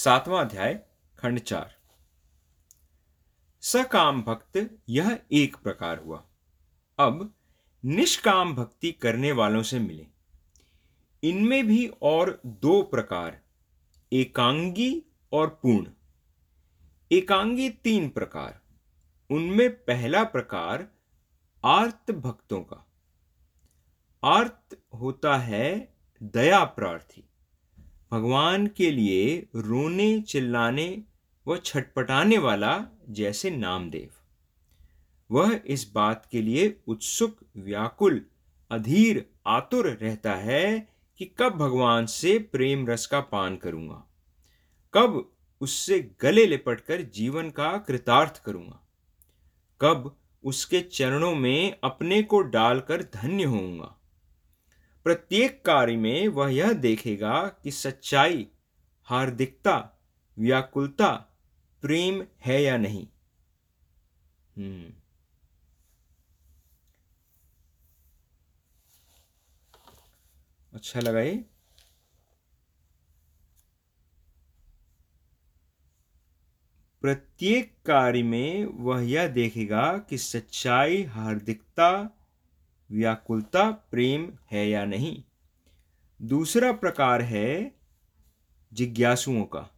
सातवां अध्याय, खंड चार। सकाम भक्त, यह एक प्रकार हुआ। अब निष्काम भक्ति करने वालों से मिले। इनमें भी और दो प्रकार, एकांगी और पूर्ण। एकांगी तीन प्रकार, उनमें पहला प्रकार आर्त भक्तों का। आर्त होता है दया प्रार्थी। भगवान के लिए रोने, चिल्लाने व छटपटाने वाला जैसे नामदेव। वह इस बात के लिए उत्सुक, व्याकुल, अधीर, आतुर रहता है कि कब भगवान से प्रेम रस का पान करूँगा। कब उससे गले लिपट कर जीवन का कृतार्थ करूँगा। कब उसके चरणों में अपने को डालकर धन्य होऊँगा। प्रत्येक कार्य में वह यह देखेगा कि सच्चाई, हार्दिकता, व्याकुलता, प्रेम है या नहीं। हम्म। अच्छा लगा ये। प्रत्येक कार्य में वह यह देखेगा कि सच्चाई, हार्दिकता व्याकुलता, प्रेम है या नहीं? दूसरा प्रकार है जिज्ञासुओं का।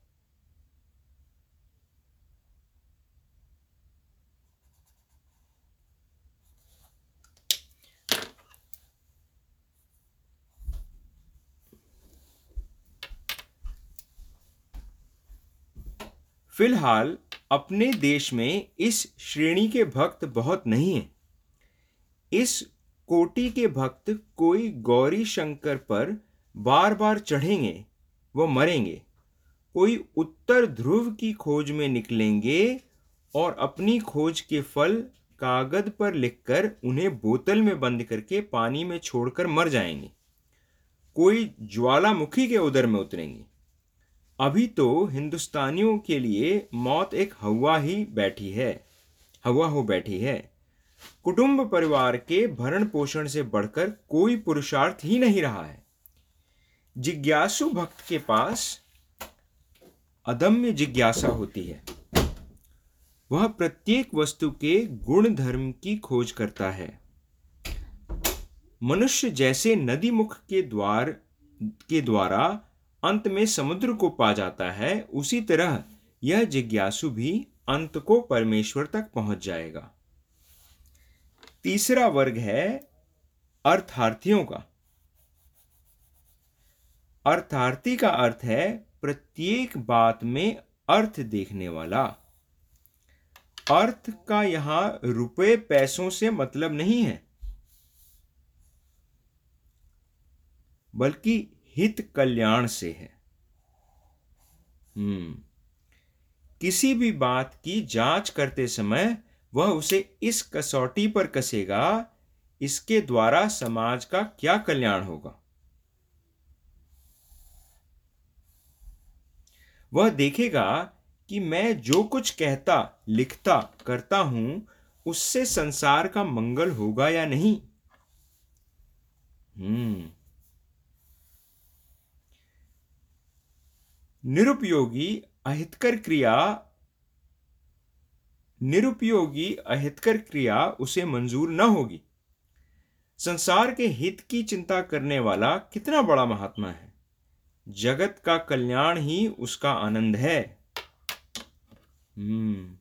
फ़िलहाल, अपने देश में इस श्रेणी के भक्त बहुत नहीं हैं। इस कोटि के भक्त कोई गौरी शंकर पर बार बार चढ़ेंगे, व मरेंगे। कोई उत्तर ध्रुव की खोज में निकलेंगे और अपनी खोज के फल कागज़ पर लिखकर उन्हें बोतल में बंद करके पानी में छोड़कर मर जाएँगे। कोई ज्वालामुखी के उदर में उतरेंगे। अभी तो हिंदुस्तानियों के लिए मौत एक हवा ही बैठी है, हवा हो बैठी है। कुटुंब परिवार के भरण पोषण से बढ़कर कोई पुरुषार्थ ही नहीं रहा है। जिज्ञासु भक्त के पास अदम्य जिज्ञासा होती है। वह प्रत्येक वस्तु के गुण धर्म की खोज करता है। मनुष्य जैसे नदी मुख के द्वार, के द्वारा अंत में समुद्र को पा जाता है, उसी तरह यह जिज्ञासु भी अंत को परमेश्वर तक पहुँच जाएगा। तीसरा वर्ग है अर्थार्थियों का। अर्थार्थी का अर्थ है प्रत्येक बात में अर्थ देखने वाला। अर्थ का यहाँ रुपए पैसों से मतलब नहीं है, बल्कि हित कल्याण से है। हम्म किसी भी बात की जाँच करते समय वह उसे इस कसौटी पर कसेगा, इसके द्वारा समाज का क्या कल्याण होगा? वह देखेगा कि मैं जो कुछ कहता, लिखता, करता हूँ, उससे संसार का मंगल होगा या नहीं? हम्म। निरुपयोगी अहितकर क्रिया निरुपयोगी अहितकर क्रिया उसे मंजूर न होगी। संसार के हित की चिंता करने वाला कितना बड़ा महात्मा है। जगत का कल्याण ही उसका आनंद है। हम्म।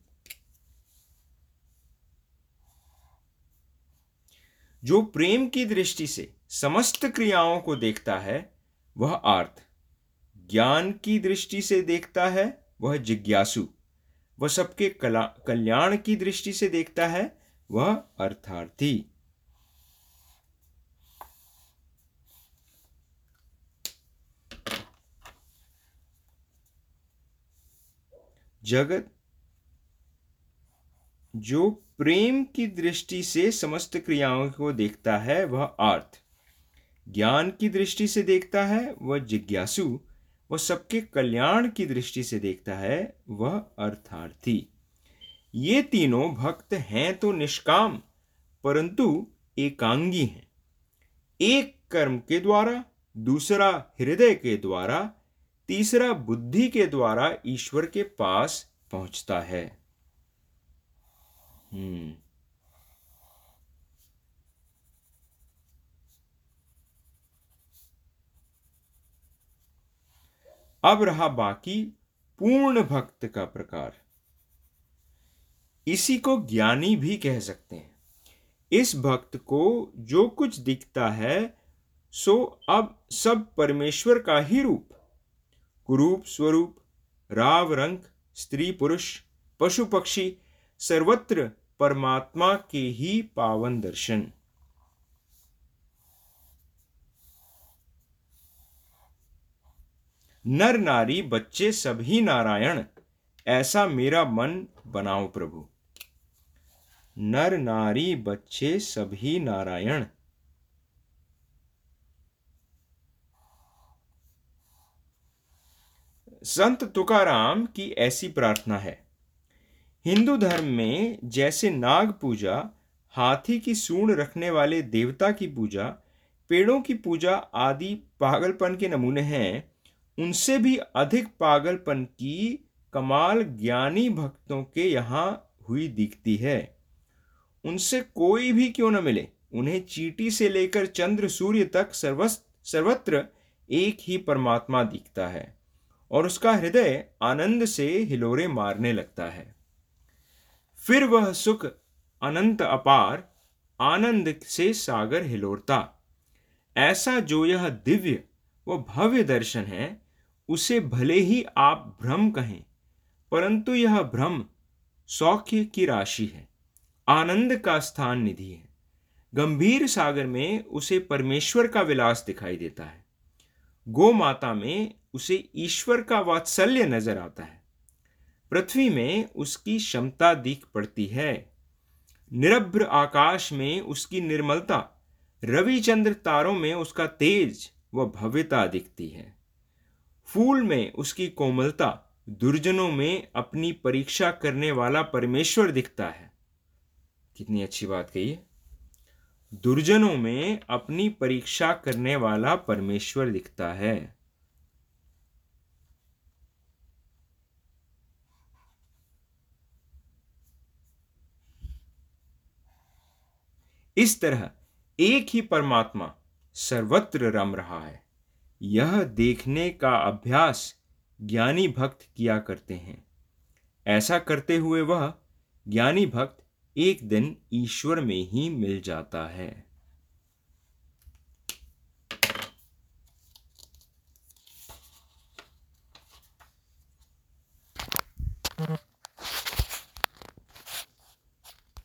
जो प्रेम की दृष्टि से समस्त क्रियाओं को देखता है, वह आर्थ। ज्ञान की दृष्टि से देखता है, वह जिज्ञासु। वह सबके कल्याण की दृष्टि से देखता है, वह अर्थार्थी। जगत, जो प्रेम की दृष्टि से समस्त क्रियाओं को देखता है, वह अर्थ ज्ञान की दृष्टि से देखता है, वह जिज्ञासु। वह सबके कल्याण की दृष्टि से देखता है वह अर्थार्थी। ये तीनों भक्त हैं तो निष्काम, परंतु एकांगी हैं। एक कर्म के द्वारा, दूसरा हृदय के द्वारा, तीसरा बुद्धि के द्वारा ईश्वर के पास पहुँचता है। हम्म। अब रहा बाकी पूर्ण भक्त का प्रकार। इसी को ज्ञानी भी कह सकते हैं। इस भक्त को जो कुछ दिखता है, सो अब सब परमेश्वर का ही रूप। कुरूप स्वरूप, राव रंग स्त्री पुरुष, पशु पक्षी, सर्वत्र परमात्मा के ही पावन दर्शन। नर नारी बच्चे सभी नारायण, ऐसा मेरा मन बनाओ प्रभु। नर नारी बच्चे सभी नारायण। संत तुकाराम की ऐसी प्रार्थना है, हिंदू धर्म में जैसे नाग पूजा, हाथी की सूंड रखने वाले देवता की पूजा, पेड़ों की पूजा आदि पागलपन के नमूने हैं उनसे भी अधिक पागलपन की कमाल ज्ञानी भक्तों के यहाँ हुई दिखती है। उनसे कोई भी क्यों न मिले? उन्हें चीटी से लेकर चंद्र सूर्य तक सर्वत्र एक ही परमात्मा दिखता है और उसका हृदय आनंद से हिलोरे मारने लगता है। फिर वह सुख अनंत अपार आनंद से सागर हिलोरता। ऐसा जो यह दिव्य व भव्य दर्शन है, उसे भले ही आप भ्रम कहें, परंतु यह भ्रम सौख्य की राशि है, आनंद का स्थान निधि है। गंभीर सागर में उसे परमेश्वर का विलास दिखाई देता है। गो माता में उसे ईश्वर का वात्सल्य नज़र आता है। पृथ्वी में उसकी क्षमता दिख पड़ती है। निरभ्र आकाश में उसकी निर्मलता, रविचंद्र तारों में उसका तेज व भव्यता दिखती है। फूल में उसकी कोमलता दुर्जनों में अपनी परीक्षा करने वाला परमेश्वर दिखता है। कितनी अच्छी बात कही है। दुर्जनों में अपनी परीक्षा करने वाला परमेश्वर दिखता है। इस तरह एक ही परमात्मा सर्वत्र रम रहा है। यह देखने का अभ्यास ज्ञानी भक्त किया करते हैं। ऐसा करते हुए वह ज्ञानी भक्त एक दिन ईश्वर में ही मिल जाता है।